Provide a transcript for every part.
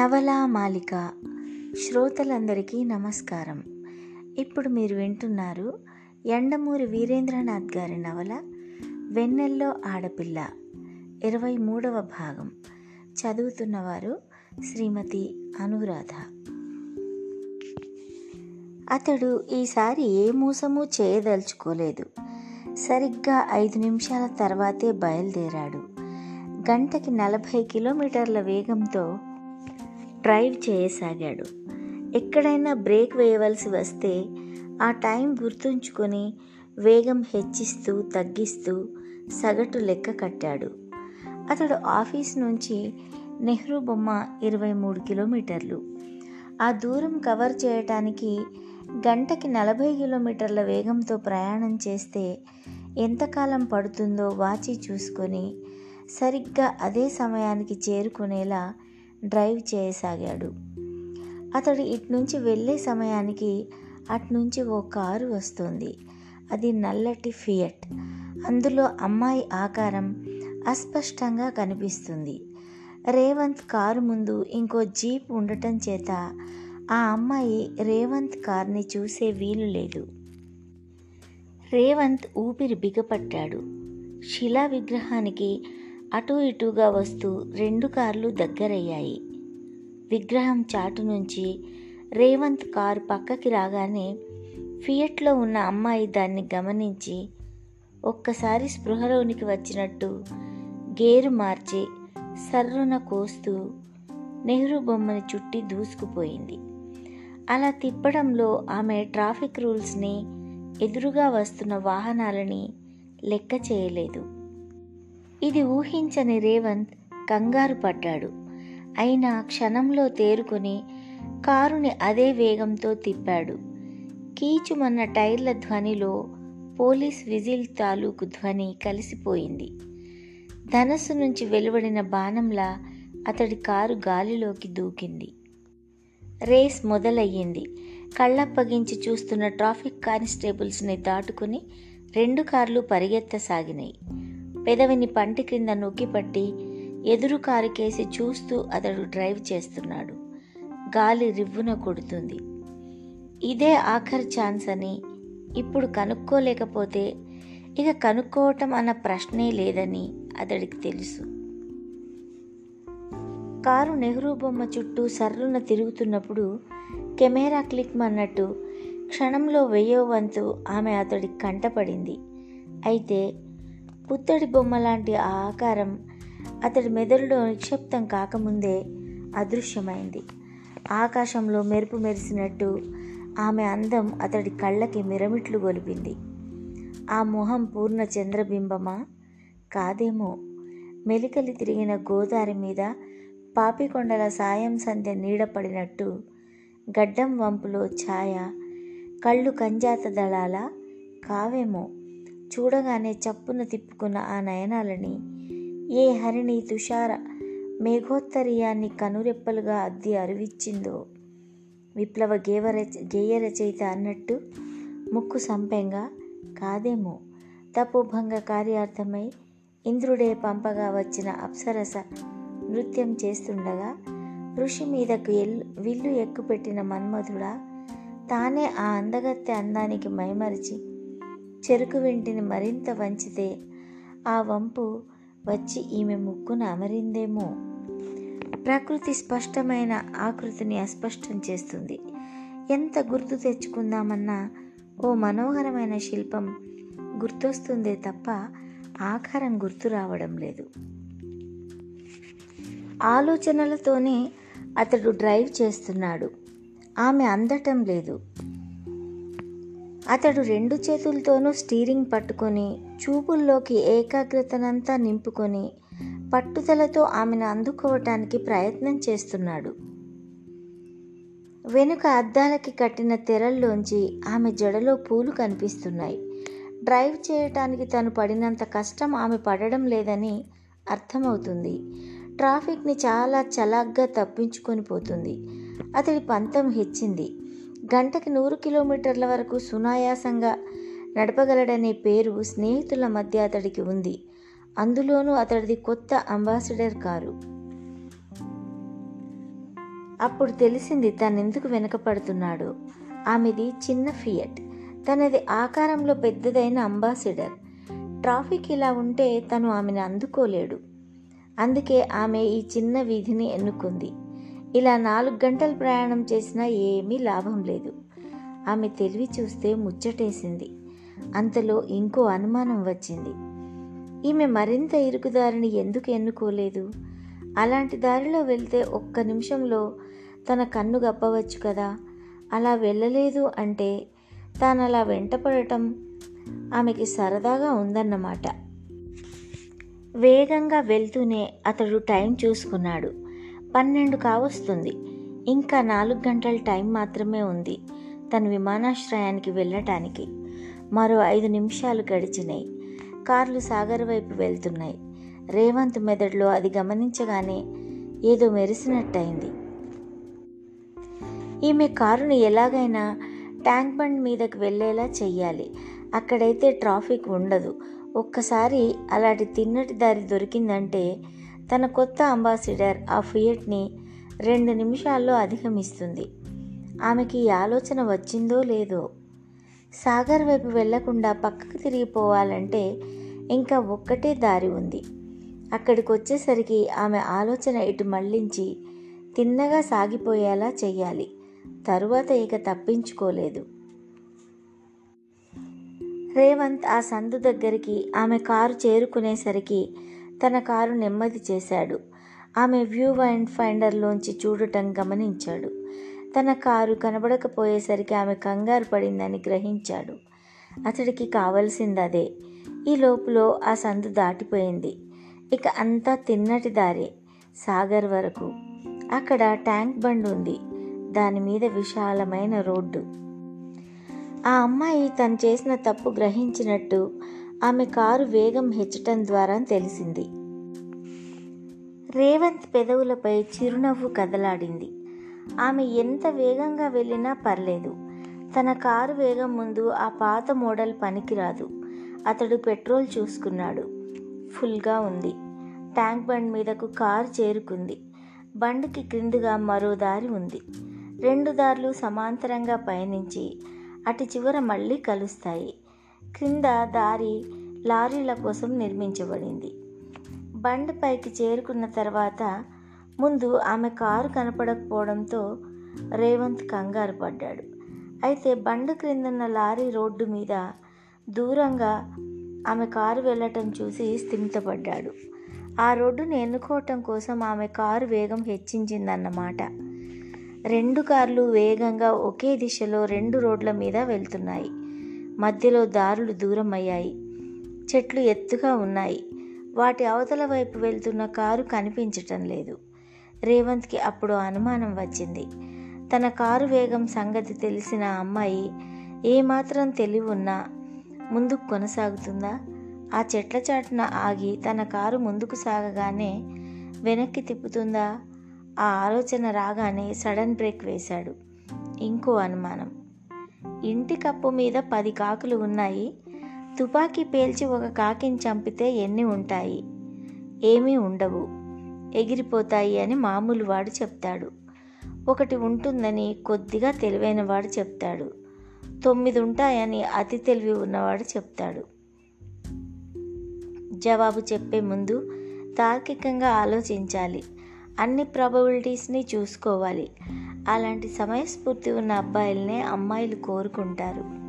నవలా మాలిక శ్రోతలందరికీ నమస్కారం. ఇప్పుడు మీరు వింటున్నారు ఎండమూరి వీరేంద్రనాథ్ గారి నవల వెన్నెల్లో ఆడపిల్ల ఇరవై మూడవ భాగం. చదువుతున్నవారు శ్రీమతి అనురాధ. అతడు ఈసారి ఏ మోసము చేయదలుచుకోలేదు. సరిగ్గా ఐదు నిమిషాల తర్వాతే బయలుదేరాడు. గంటకి నలభై కిలోమీటర్ల వేగంతో డ్రైవ్ చేయసాగాడు. ఎక్కడైనా బ్రేక్ వేయవలసి వస్తే ఆ టైం గుర్తుంచుకొని వేగం హెచ్చిస్తూ తగ్గిస్తూ సగటు లెక్క కట్టాడు. అతడు ఆఫీస్ నుంచి నెహ్రూ బొమ్మ ఇరవై మూడు కిలోమీటర్లు. ఆ దూరం కవర్ చేయటానికి గంటకి నలభై కిలోమీటర్ల వేగంతో ప్రయాణం చేస్తే ఎంతకాలం పడుతుందో వాచి చూసుకొని సరిగ్గా అదే సమయానికి చేరుకునేలా డ్రైవ్ చేయసాగాడు. అతడు ఇట్నుంచి వెళ్ళే సమయానికి అట్నుంచి ఓ కారు వస్తుంది. అది నల్లటి ఫియట్. అందులో అమ్మాయి ఆకారం అస్పష్టంగా కనిపిస్తుంది. రేవంత్ కారు ముందు ఇంకో జీప్ ఉండటం చేత ఆ అమ్మాయి రేవంత్ కార్ని చూసే వీలు లేదు. రేవంత్ ఊపిరి బిగపట్టాడు. శిలా విగ్రహానికి అటు ఇటుగా వస్తూ రెండు కార్లు దగ్గరయ్యాయి. విగ్రహం చాటు నుంచి రేవంత్ కారు పక్కకి రాగానే ఫియట్లో ఉన్న అమ్మాయి దాన్ని గమనించి ఒక్కసారి స్పృహలోనికి వచ్చినట్టు గేరు మార్చి సర్రున కోస్తూ నెహ్రూ బొమ్మని చుట్టి దూసుకుపోయింది. అలా తిప్పడంలో ఆమె ట్రాఫిక్ రూల్స్ని ఎదురుగా వస్తున్న వాహనాలని లెక్క చేయలేదు. ఇది ఊహించని రేవంత్ కంగారు పడ్డాడు. అయినా క్షణంలో తేరుకుని కారుని అదే వేగంతో తిప్పాడు. కీచుమన్న టైర్ల ధ్వనిలో పోలీస్ విజిల్ తాలూకు ధ్వని కలిసిపోయింది. ధనస్సు నుంచి వెలువడిన బాణంలా అతడి కారు గాలిలోకి దూకింది. రేస్ మొదలయ్యింది. కళ్ళప్పగించి చూస్తున్న ట్రాఫిక్ కానిస్టేబుల్స్ని దాటుకుని రెండు కార్లు పరిగెత్తసాగినాయి. పెదవిని పంటి క్రింద నొక్కిపట్టి ఎదురు కారుకేసి చూస్తూ అతడు డ్రైవ్ చేస్తున్నాడు. గాలి రివ్వున కొడుతుంది. ఇదే ఆఖరి ఛాన్స్ అని ఇప్పుడు కనుక్కోలేకపోతే ఇక కనుక్కోవటం అన్న ప్రశ్నే లేదని అతడికి తెలుసు. కారు నెహ్రూ బొమ్మ చుట్టూ సర్రున తిరుగుతున్నప్పుడు కెమెరా క్లిక్ అన్నట్టు క్షణంలో వెయ్యో వంతు ఆమె అతడికి కంటపడింది అయితే పుత్తడి బొమ్మ లాంటి ఆ ఆకారం అతడి మెదడులో నిక్షిప్తం కాకముందే అదృశ్యమైంది. ఆకాశంలో మెరుపు మెరిసినట్టు ఆమె అందం అతడి కళ్ళకి మిరమిట్లు గొలిపింది. ఆ మొహం పూర్ణ చంద్రబింబమా? కాదేమో. మెలికలి తిరిగిన గోదారి మీద పాపికొండల సాయం సంధ్య నీడపడినట్టు గడ్డం వంపులో ఛాయ కళ్ళు కంజాత దళాల కావేమో. చూడగానే చప్పున తిప్పుకున్న ఆ నయనాలని ఏ హరిణి తుషార మేఘోత్తరీయాన్ని కనురెప్పలుగా అద్ది అరువిచ్చిందో? విప్లవ గేవరచ గేయ రచయిత అన్నట్టు ముక్కు సంపెంగా కాదేమో తపోభంగ కార్యార్థమై ఇంద్రుడే పంపగా వచ్చిన అప్సరస నృత్యం చేస్తుండగా ఋషి మీదకు ఎల్లు విల్లు ఎక్కుపెట్టిన మన్మధుడా తానే ఆ అందగత్తె అందానికి మైమరిచి చెరుకు వెంటిని మరింత వంచితే ఆ వంపు వచ్చి ఈమె ముక్కును అమరిందేమో. ప్రకృతి స్పష్టమైన ఆకృతిని అస్పష్టం చేస్తుంది. ఎంత గుర్తు తెచ్చుకుందామన్నా ఓ మనోహరమైన శిల్పం గుర్తొస్తుందే తప్ప ఆకారం గుర్తు రావడం లేదు. ఆలోచనలతోనే అతడు డ్రైవ్ చేస్తున్నాడు. ఆమె అందటం లేదు. అతడు రెండు చేతులతోనూ స్టీరింగ్ పట్టుకొని చూపుల్లోకి ఏకాగ్రతనంతా నింపుకొని పట్టుదలతో ఆమెను అందుకోవటానికి ప్రయత్నం చేస్తున్నాడు. వెనుక అద్దాలకి కట్టిన తెరల్లోంచి ఆమె జడలో పూలు కనిపిస్తున్నాయి. డ్రైవ్ చేయటానికి తను పడినంత కష్టం ఆమె పడడం లేదని అర్థమవుతుంది. ట్రాఫిక్ని చాలా చలాగ్గా తప్పించుకొని పోతుంది. అతడి పంతం హెచ్చింది. గంటకి నూరు కిలోమీటర్ల వరకు సునాయాసంగా నడపగలడనే పేరు స్నేహితుల మధ్య అతడికి ఉంది. అందులోనూ అతడిది కొత్త అంబాసిడర్ కారు. అప్పుడు తెలిసింది తనెందుకు వెనకపడుతున్నాడు. ఆమెది చిన్న ఫియట్. తనది ఆకారంలో పెద్దదైన అంబాసిడర్. ట్రాఫిక్ ఇలా ఉంటే తను ఆమెను అందుకోలేడు. అందుకే ఆమె ఈ చిన్న వీధిని ఎన్నుకుంది. ఇలా నాలుగు గంటలు ప్రయాణం చేసినా ఏమీ లాభం లేదు. ఆమె తెలివి చూస్తే ముచ్చటేసింది. అంతలో ఇంకో అనుమానం వచ్చింది. ఈమె మరింత ఇరుకుదారిని ఎందుకు ఎన్నుకోలేదు? అలాంటి దారిలో వెళ్తే ఒక్క నిమిషంలో తన కన్ను గప్పవచ్చు కదా? అలా వెళ్ళలేదు అంటే తాను అలా వెంటపడటం ఆమెకి సరదాగా ఉందన్నమాట. వేగంగా వెళ్తూనే అతడు టైం చూసుకున్నాడు. పన్నెండు కావస్తుంది. ఇంకా నాలుగు గంటల టైం మాత్రమే ఉంది తన విమానాశ్రయానికి వెళ్ళటానికి. మరో ఐదు నిమిషాలు గడిచినాయి. కార్లు సాగర్ వైపు వెళ్తున్నాయి. రేవంత్ మెదడులో అది గమనించగానే ఏదో మెరిసినట్టయింది. ఈమె కారుని ఎలాగైనా ట్యాంక్ బండ్ మీదకు వెళ్ళేలా చెయ్యాలి. అక్కడైతే ట్రాఫిక్ ఉండదు. ఒక్కసారి అలాంటి తిన్నటి దారి దొరికిందంటే తన కొత్త అంబాసిడర్ ఆ ఫియట్ని రెండు నిమిషాల్లో అధిగమిస్తుంది. ఆమెకి ఈ ఆలోచన వచ్చిందో లేదో? సాగర్ వైపు వెళ్ళకుండా పక్కకు తిరిగిపోవాలంటే ఇంకా ఒక్కటే దారి ఉంది. అక్కడికి వచ్చేసరికి ఆమె ఆలోచన ఇటు మళ్ళించి తిన్నగా సాగిపోయేలా చెయ్యాలి. తరువాత ఇక తప్పించుకోలేదు. రేవంత్ ఆ సందు దగ్గరికి ఆమె కారు చేరుకునేసరికి తన కారు నెమ్మది చేశాడు. ఆమె వ్యూ అండ్ ఫైండర్లోంచి చూడటం గమనించాడు. తన కారు కనబడకపోయేసరికి ఆమె కంగారు పడిందని గ్రహించాడు. అతడికి కావలసింది అదే ఈ లోపులో ఆ సందు దాటిపోయింది. ఇక అంతా తిన్నటి దారే సాగర్ వరకు. అక్కడ ట్యాంక్ బండ్ ఉంది. దాని మీద విశాలమైన రోడ్డు. ఆ అమ్మాయి తను చేసిన తప్పు గ్రహించినట్టు ఆమె కారు వేగం హెచ్చటం ద్వారా తెలిసింది. రేవంత్ పెదవులపై చిరునవ్వు కదలాడింది. ఆమె ఎంత వేగంగా వెళ్ళినా పర్లేదు. తన కారు వేగం ముందు ఆ పాత మోడల్ పనికిరాదు. అతడు పెట్రోల్ చూసుకున్నాడు. ఫుల్గా ఉంది. ట్యాంక్ బండ్ మీదకు కారు చేరుకుంది. బండికి క్రిందుగా మరో దారి ఉంది. రెండు దారులు సమాంతరంగా పయనించి అటు చివర మళ్ళీ కలుస్తాయి. క్రింద దారి లారీల కోసం నిర్మించబడింది. బండి పైకి చేరుకున్న తర్వాత ముందు ఆమె కారు కనపడకపోవడంతో రేవంత్ కంగారు పడ్డాడు. అయితే బండి క్రిందన్న లారీ రోడ్డు మీద దూరంగా ఆమె కారు వెళ్ళటం చూసి స్థిమితపడ్డాడు. ఆ రోడ్డును ఎన్నుకోవటం కోసం ఆమె కారు వేగం హెచ్చించిందన్నమాట. రెండు కార్లు వేగంగా ఒకే దిశలో రెండు రోడ్ల మీద వెళ్తున్నాయి. మధ్యలో దారులు దూరం అయ్యాయి చెట్లు ఎత్తుగా ఉన్నాయి. వాటి అవతల వైపు వెళ్తున్న కారు కనిపించటం లేదు. రేవంత్కి అప్పుడు అనుమానం వచ్చింది. తన కారు వేగం సంగతి తెలిసిన అమ్మాయి ఏమాత్రం తెలివి ఉన్నా ముందుకు కొనసాగుతుందా? ఆ చెట్ల చాటున ఆగి తన కారు ముందుకు సాగగానే వెనక్కి తిప్పుతుందా? ఆ ఆలోచన రాగానే సడన్ బ్రేక్ వేశాడు. ఇంకో అనుమానం. ఇంటి కప్పు మీద పది కాకులు ఉన్నాయి. తుపాకీ పేల్చి ఒక కాకిని చంపితే ఎన్ని ఉంటాయి? ఏమీ ఉండవు. ఎగిరిపోతాయి అని మామూలు వాడు చెప్తాడు. ఒకటి ఉంటుందని కొద్దిగా తెలివైన వాడు చెప్తాడు. తొమ్మిది ఉంటాయని అతి తెలివి ఉన్నవాడు చెప్తాడు. జవాబు చెప్పే ముందు తార్కికంగా ఆలోచించాలి. అన్ని ప్రాబబిలిటీస్ని చూసుకోవాలి. అలాంటి సమయస్ఫూర్తి ఉన్న అబ్బాయిలనే అమ్మాయిలు కోరుకుంటారు.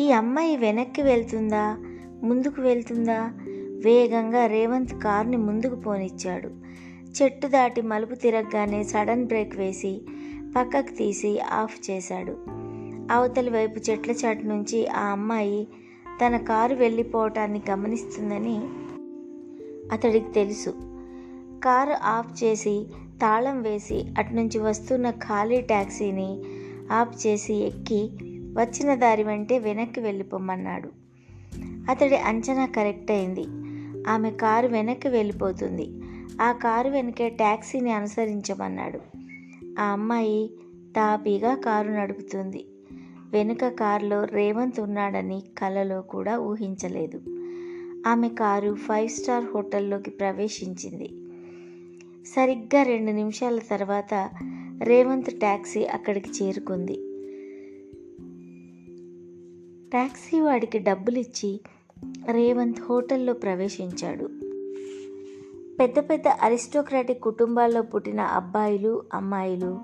ఈ అమ్మాయి వెనక్కి వెళ్తుందా ముందుకు వెళ్తుందా? వేగంగా రేవంత్ కార్ని ముందుకు పోనిచ్చాడు. చెట్టు దాటి మలుపు తిరగగానే సడన్ బ్రేక్ వేసి పక్కకు తీసి ఆఫ్ చేశాడు. అవతలి వైపు చెట్ల చాటు నుంచి ఆ అమ్మాయి తన కారు వెళ్ళిపోవటాన్ని గమనిస్తుందని అతడికి తెలుసు. కారు ఆఫ్ చేసి తాళం వేసి అటునుంచి వస్తున్న ఖాళీ ట్యాక్సీని ఆఫ్ చేసి ఎక్కి వచ్చిన దారి వెంటే వెనక్కి వెళ్ళిపోమన్నాడు. అతడి అంచనా కరెక్ట్ అయింది. ఆమె కారు వెనక్కి వెళ్ళిపోతుంది. ఆ కారు వెనకే ట్యాక్సీని అనుసరించమన్నాడు. ఆ అమ్మాయి తాపీగా కారు నడుపుతుంది. వెనుక కారులో రేవంత్ ఉన్నాడని కలలో కూడా ఊహించలేదు. ఆమె కారు ఫైవ్ స్టార్ హోటల్లోకి ప్రవేశించింది. సరిగ్గా రెండు నిమిషాల తర్వాత రేవంత్ ట్యాక్సీ అక్కడికి చేరుకుంది. ట్యాక్సీ వాడికి డబ్బులిచ్చి రేవంత్ హోటల్లో ప్రవేశించాడు. పెద్ద పెద్ద అరిస్టోక్రాటిక్ కుటుంబాల్లో పుట్టిన అబ్బాయిలు అమ్మాయిలు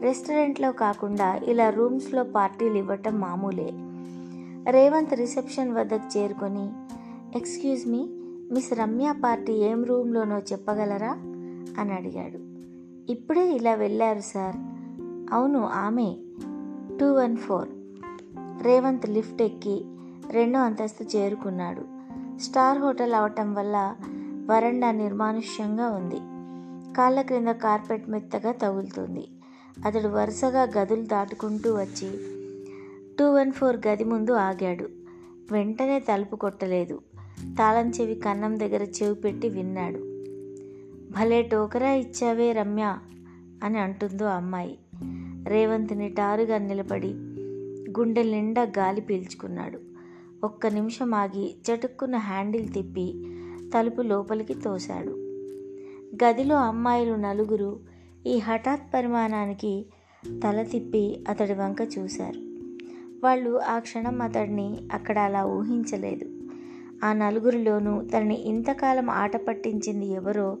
రెస్టారెంట్లో కాకుండా ఇలా రూమ్స్లో పార్టీలు ఇవ్వటం మామూలే. రేవంత్ రిసెప్షన్ వద్దకు చేరుకొని excuse me miss Ramya party ఏం రూమ్లోనో చెప్పగలరా? అని అడిగాడు. ఇప్పుడే ఇలా వెళ్ళారు సార్. అవును ఆమె. Two one four. Revanth lift ఎక్కి రెండో అంతస్తు చేరుకున్నాడు. స్టార్ హోటల్ అవటం వల్ల వరండా నిర్మానుష్యంగా ఉంది. కాళ్ళ క్రింద కార్పెట్ మెత్తగా తగులుతుంది. అతడు వరుసగా గదులు దాటుకుంటూ వచ్చి టూ వన్ ఫోర్ గది ముందు ఆగాడు. వెంటనే తలుపు కొట్టలేదు. తాళం చెవి కన్నం దగ్గర చెవి పెట్టి విన్నాడు. భలే టోకరా ఇచ్చావే రమ్య అని అంటుందో అమ్మాయి. రేవంత్ నిటారుగా నిలబడి గుండె నిండా గాలి పీల్చుకున్నాడు. ఒక్క నిమిషం ఆగి చటుక్కున్న హ్యాండిల్ తిప్పి తలుపు లోపలికి తోశాడు. గదిలో అమ్మాయిలు నలుగురు ఈ హఠాత్ పరిమాణానికి తల తిప్పి అతడి వంక చూశారు. వాళ్ళు ఆ క్షణం అతడిని అక్కడ అలా ఊహించలేదు. ఆ నలుగురిలోనూ తనని ఇంతకాలం ఆట పట్టించింది ఎవరో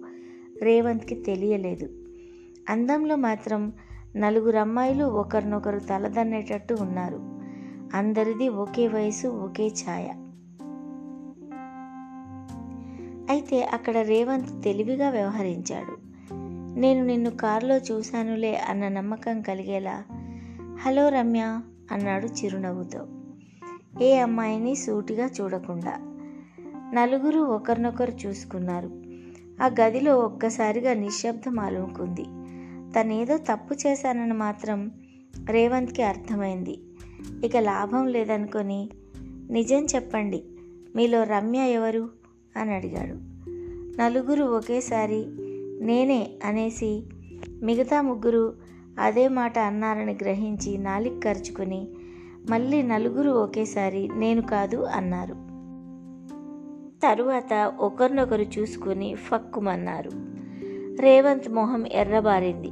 రేవంత్కి తెలియలేదు. అందంలో మాత్రం నలుగురు అమ్మాయిలు ఒకరినొకరు తలదన్నేటట్టు ఉన్నారు. అందరిది ఒకే వయసు ఒకే ఛాయ. అయితే అక్కడ రేవంత్ తెలివిగా వ్యవహరించాడు. నేను నిన్ను కారులో చూశానులే అన్న నమ్మకం కలిగేలా హలో రమ్య అన్నాడు చిరునవ్వుతో. ఏ అమ్మాయిని సూటిగా చూడకుండా. నలుగురు ఒకరినొకరు చూసుకున్నారు. ఆ గదిలో ఒక్కసారిగా నిశ్శబ్దం అలుముకుంది తనేదో తప్పు చేశానని మాత్రం రేవంత్కి అర్థమైంది. ఇక లాభం లేదనుకొని నిజం చెప్పండి మీలో రమ్య ఎవరు? అని అడిగాడు. నలుగురు ఒకేసారి నేనే అనేసి మిగతా ముగ్గురు అదే మాట అన్నారని గ్రహించి నాలిక్ ఖర్చుకుని మళ్ళీ నలుగురు ఒకేసారి నేను కాదు అన్నారు. తరువాత ఒకరినొకరు చూసుకుని ఫక్కుమన్నారు. రేవంత్ మొహం ఎర్రబారింది.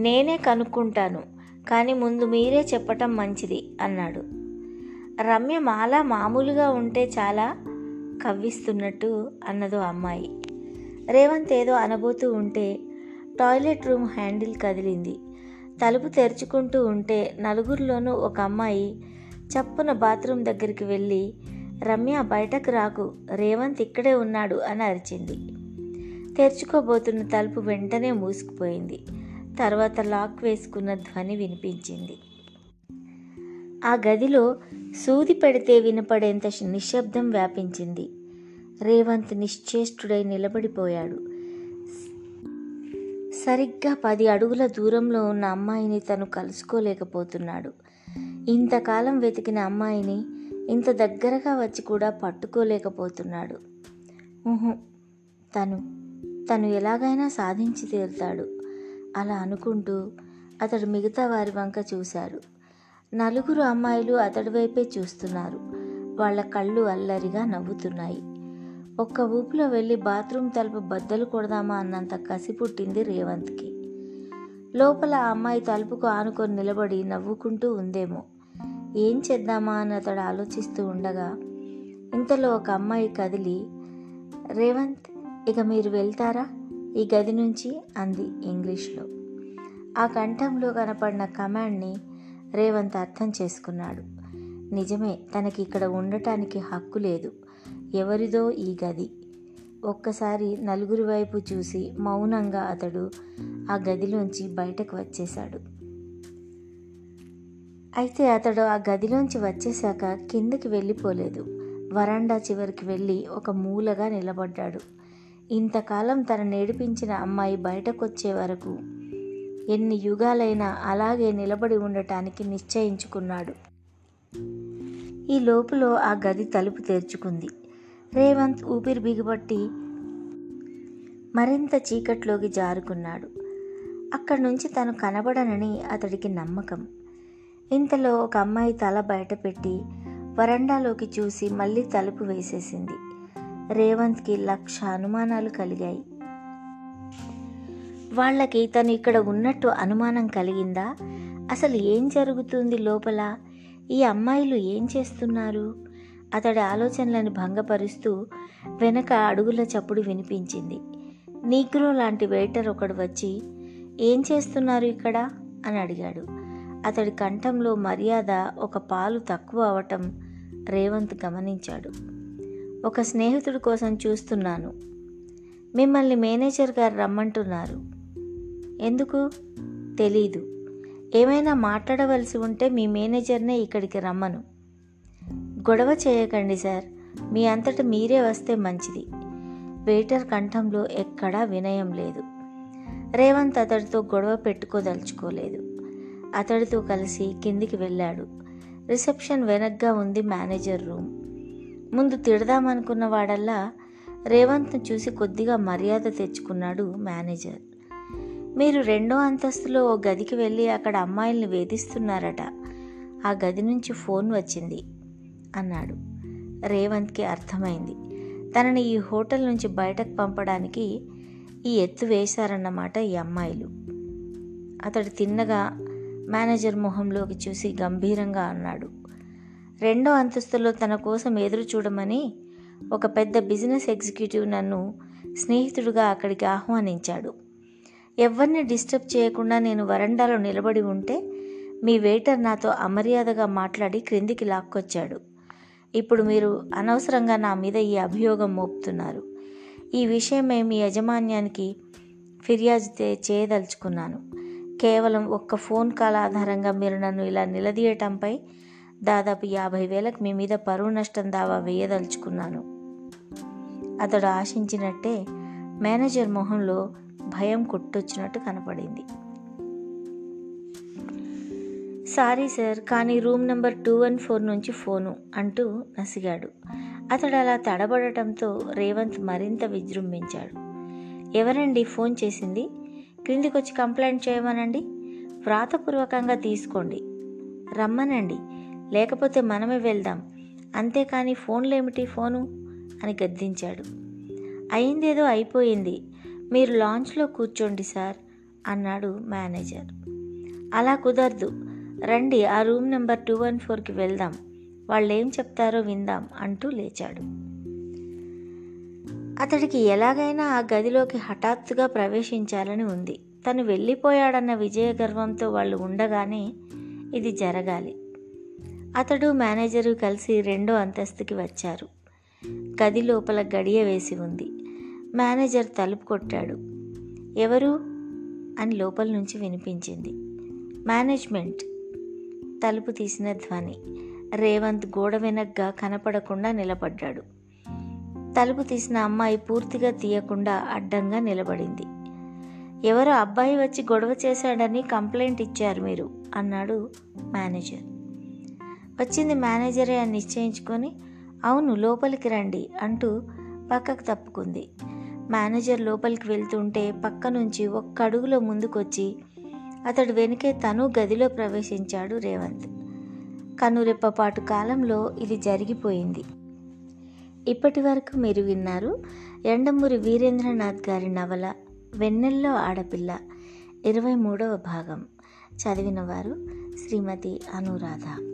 నేనే కనుక్కుంటాను కానీ ముందు మీరే చెప్పటం మంచిది అన్నాడు. రమ్య మాలా మామూలుగా ఉంటే చాలా కవ్విస్తున్నట్టు అన్నదో అమ్మాయి. రేవంత్ ఏదో అనబోతూ ఉంటే టాయిలెట్ రూమ్ హ్యాండిల్ కదిలింది. తలుపు తెరుచుకుంటూ ఉంటే నలుగురిలోనూ ఒక అమ్మాయి చప్పున బాత్రూమ్ దగ్గరికి వెళ్ళి రమ్య బయటకు రాకు రేవంత్ ఇక్కడే ఉన్నాడు అని అరిచింది. తెరుచుకోబోతున్న తలుపు వెంటనే మూసుకుపోయింది. తర్వాత లాక్ వేసుకున్న ధ్వని వినిపించింది. ఆ గదిలో సూది పెడితే వినపడేంత నిశ్శబ్దం వ్యాపించింది. రేవంత్ నిశ్చేష్టుడై నిలబడిపోయాడు. సరిగ్గా పది అడుగుల దూరంలో ఉన్న అమ్మాయిని తను కలుసుకోలేకపోతున్నాడు. ఇంతకాలం వెతికిన అమ్మాయిని ఇంత దగ్గరగా వచ్చి కూడా పట్టుకోలేకపోతున్నాడు. తను తను ఎలాగైనా సాధించి తీరుతాడు అలా అనుకుంటూ అతడు మిగతా వారి వంక చూశాడు నలుగురు అమ్మాయిలు అతడి వైపే చూస్తున్నారు. వాళ్ళ కళ్ళు అల్లరిగా నవ్వుతున్నాయి. ఒక్క ఊపులో వెళ్ళి బాత్రూమ్ తలుపు బద్దలు కొడదామా అన్నంత కసి పుట్టింది రేవంత్కి. లోపల ఆ అమ్మాయి తలుపుకు ఆనుకొని నిలబడి నవ్వుకుంటూ ఉందేమో. ఏం చేద్దామా అని అతడు ఆలోచిస్తూ ఉండగా ఇంతలో ఒక అమ్మాయి కదిలి రేవంత్ ఇక మీరు వెళ్తారా? ఈ గది నుంచి అంది ఇంగ్లీష్లో. ఆ కంఠంలో కనపడిన కమాండ్ని రేవంత్ అర్థం చేసుకున్నాడు. నిజమే తనకి ఇక్కడ ఉండటానికి హక్కు లేదు. ఎవరిదో ఈ గది. ఒక్కసారి నలుగురి వైపు చూసి మౌనంగా అతడు ఆ గదిలోంచి బయటకు వచ్చేశాడు. అయితే అతడు ఆ గదిలోంచి వచ్చేశాక కిందకి వెళ్ళిపోలేదు. వరండా చివరికి వెళ్ళి ఒక మూలగా నిలబడ్డాడు. ఇంతకాలం తన నేడిపించిన అమ్మాయి బయటకొచ్చే వరకు ఎన్ని యుగాలైనా అలాగే నిలబడి ఉండటానికి నిశ్చయించుకున్నాడు. ఈ లోపులో ఆ గది తలుపు తెరుచుకుంది. రేవంత్ ఊపిరి బిగుబట్టి మరింత చీకట్లోకి జారుకున్నాడు. అక్కడి నుంచి తను కనబడనని అతడికి నమ్మకం. ఇంతలో ఒక అమ్మాయి తల బయట పెట్టి వరండాలోకి చూసి మళ్ళీ తలుపు వేసేసింది. రేవంత్కి లక్ష అనుమానాలు కలిగాయి. వాళ్ళకి తను ఇక్కడ ఉన్నట్టు అనుమానం కలిగిందా? అసలు ఏం జరుగుతుంది లోపల? ఈ అమ్మాయిలు ఏం చేస్తున్నారు? అతడి ఆలోచనలను భంగపరుస్తూ వెనక అడుగుల చప్పుడు వినిపించింది. నీగ్రో లాంటి వెయిటర్ ఒకడు వచ్చి ఏం చేస్తున్నారు ఇక్కడ? అని అడిగాడు. అతడి కంఠంలో మర్యాద ఒక పాలు తక్కువ అవటం రేవంత్ గమనించాడు. ఒక స్నేహితుడి కోసం చూస్తున్నాను. మిమ్మల్ని మేనేజర్ గారు రమ్మంటున్నారు. ఎందుకు? తెలీదు. ఏమైనా మాట్లాడవలసి ఉంటే మీ మేనేజర్నే ఇక్కడికి రమ్మను. గొడవ చేయకండి సార్. మీ అంతట మీరే వస్తే మంచిది. వెయిటర్ కంఠంలో ఎక్కడా వినయం లేదు. రేవంత్ అతడితో గొడవ పెట్టుకోదలుచుకోలేదు. అతడితో కలిసి కిందికి వెళ్ళాడు. రిసెప్షన్ వెనక్గా ఉంది మేనేజర్ రూమ్. ముందు తిడదామనుకున్న వాడల్లా రేవంత్ను చూసి కొద్దిగా మర్యాద తెచ్చుకున్నాడు మేనేజర్. మీరు రెండో అంతస్తులో ఓ గదికి వెళ్ళి అక్కడ అమ్మాయిల్ని వేధిస్తున్నారట. ఆ గది నుంచి ఫోన్ వచ్చింది అన్నాడు. రేవంత్కి అర్థమైంది. తనని ఈ హోటల్ నుంచి బయటకు పంపడానికి ఈ ఎత్తు వేశారన్నమాట ఈ అమ్మాయిలు. అతడు తిన్నగా మేనేజర్ మొహంలోకి చూసి గంభీరంగా అన్నాడు. రెండో అంతస్తులో తన కోసం ఎదురు చూడమని ఒక పెద్ద బిజినెస్ ఎగ్జిక్యూటివ్ నన్ను స్నేహితుడుగా అక్కడికి ఆహ్వానించాడు. ఎవరిని డిస్టర్బ్ చేయకుండా నేను వరండాలో నిలబడి ఉంటే మీ వెయిటర్ నాతో అమర్యాదగా మాట్లాడి క్రిందికి లాక్కొచ్చాడు. ఇప్పుడు మీరు అనవసరంగా నా మీద ఈ అభియోగం మోపుతున్నారు. ఈ విషయమే మీ యజమాన్యానికి ఫిర్యాదు చేయదలుచుకున్నాను. కేవలం ఒక్క ఫోన్ కాల్ ఆధారంగా మీరు నన్ను ఇలా నిలదీయటంపై దాదాపు యాభై వేలకు మీ మీద పరువు నష్టం దావా వేయదలుచుకున్నాను. అతడు ఆశించినట్టే మేనేజర్ మొహంలో భయం కొట్టొచ్చినట్టు కనపడింది. సారీ సార్ కానీ room number two one four నుంచి ఫోను అంటూ నసిగాడు. అతడు అలా తడబడటంతో రేవంత్ మరింత విజృంభించాడు. ఎవరండి ఫోన్ చేసింది? క్రిందికొచ్చి కంప్లైంట్ చేయమనండి. వ్రాతపూర్వకంగా తీసుకోండి. రమ్మనండి. లేకపోతే మనమే వెళ్దాం. అంతేకాని ఫోన్లేమిటి ఫోను? అని గద్దించాడు. అయిందేదో అయిపోయింది. మీరు లాంచ్లో కూర్చోండి సార్ అన్నాడు మేనేజర్. అలా కుదరదు. రండి ఆ రూమ్ నెంబర్ టూ వన్ ఫోర్కి వెళ్దాం. వాళ్ళు ఏం చెప్తారో విందాం అంటూ లేచాడు. అతడికి ఎలాగైనా ఆ గదిలోకి హఠాత్తుగా ప్రవేశించాలని ఉంది. తను వెళ్ళిపోయాడన్న విజయ గర్వంతో వాళ్ళు ఉండగానే ఇది జరగాలి. అతడు మేనేజరు కలిసి రెండో అంతస్తుకి వచ్చారు. గది లోపల గడియ వేసి ఉంది. మేనేజర్ తలుపు కొట్టాడు. ఎవరు? అని లోపల నుంచి వినిపించింది. మేనేజ్మెంట్. తలుపు తీసిన ధ్వని. రేవంత్ గోడ వెనగ్గా కనపడకుండా నిలబడ్డాడు. తలుపు తీసిన అమ్మాయి పూర్తిగా తీయకుండా అడ్డంగా నిలబడింది. ఎవరో అబ్బాయి వచ్చి గొడవ చేశాడని కంప్లైంట్ ఇచ్చారు మీరు అన్నాడు మేనేజర్. వచ్చింది మేనేజరే అని నిశ్చయించుకొని అవును లోపలికి రండి అంటూ పక్కకు తప్పుకుంది. మేనేజర్ లోపలికి వెళ్తుంటే పక్క నుంచి ఒక్క అడుగులో ముందుకొచ్చి అతడు వెనుకే తను గదిలో ప్రవేశించాడు రేవంత్. కనురెప్పపాటు కాలంలో ఇది జరిగిపోయింది. ఇప్పటి వరకు మీరు విన్నారు ఎండమూరి వీరేంద్రనాథ్ గారి నవల వెన్నెల్లో ఆడపిల్ల ఇరవై మూడవ భాగం. చదివిన వారు శ్రీమతి అనురాధ.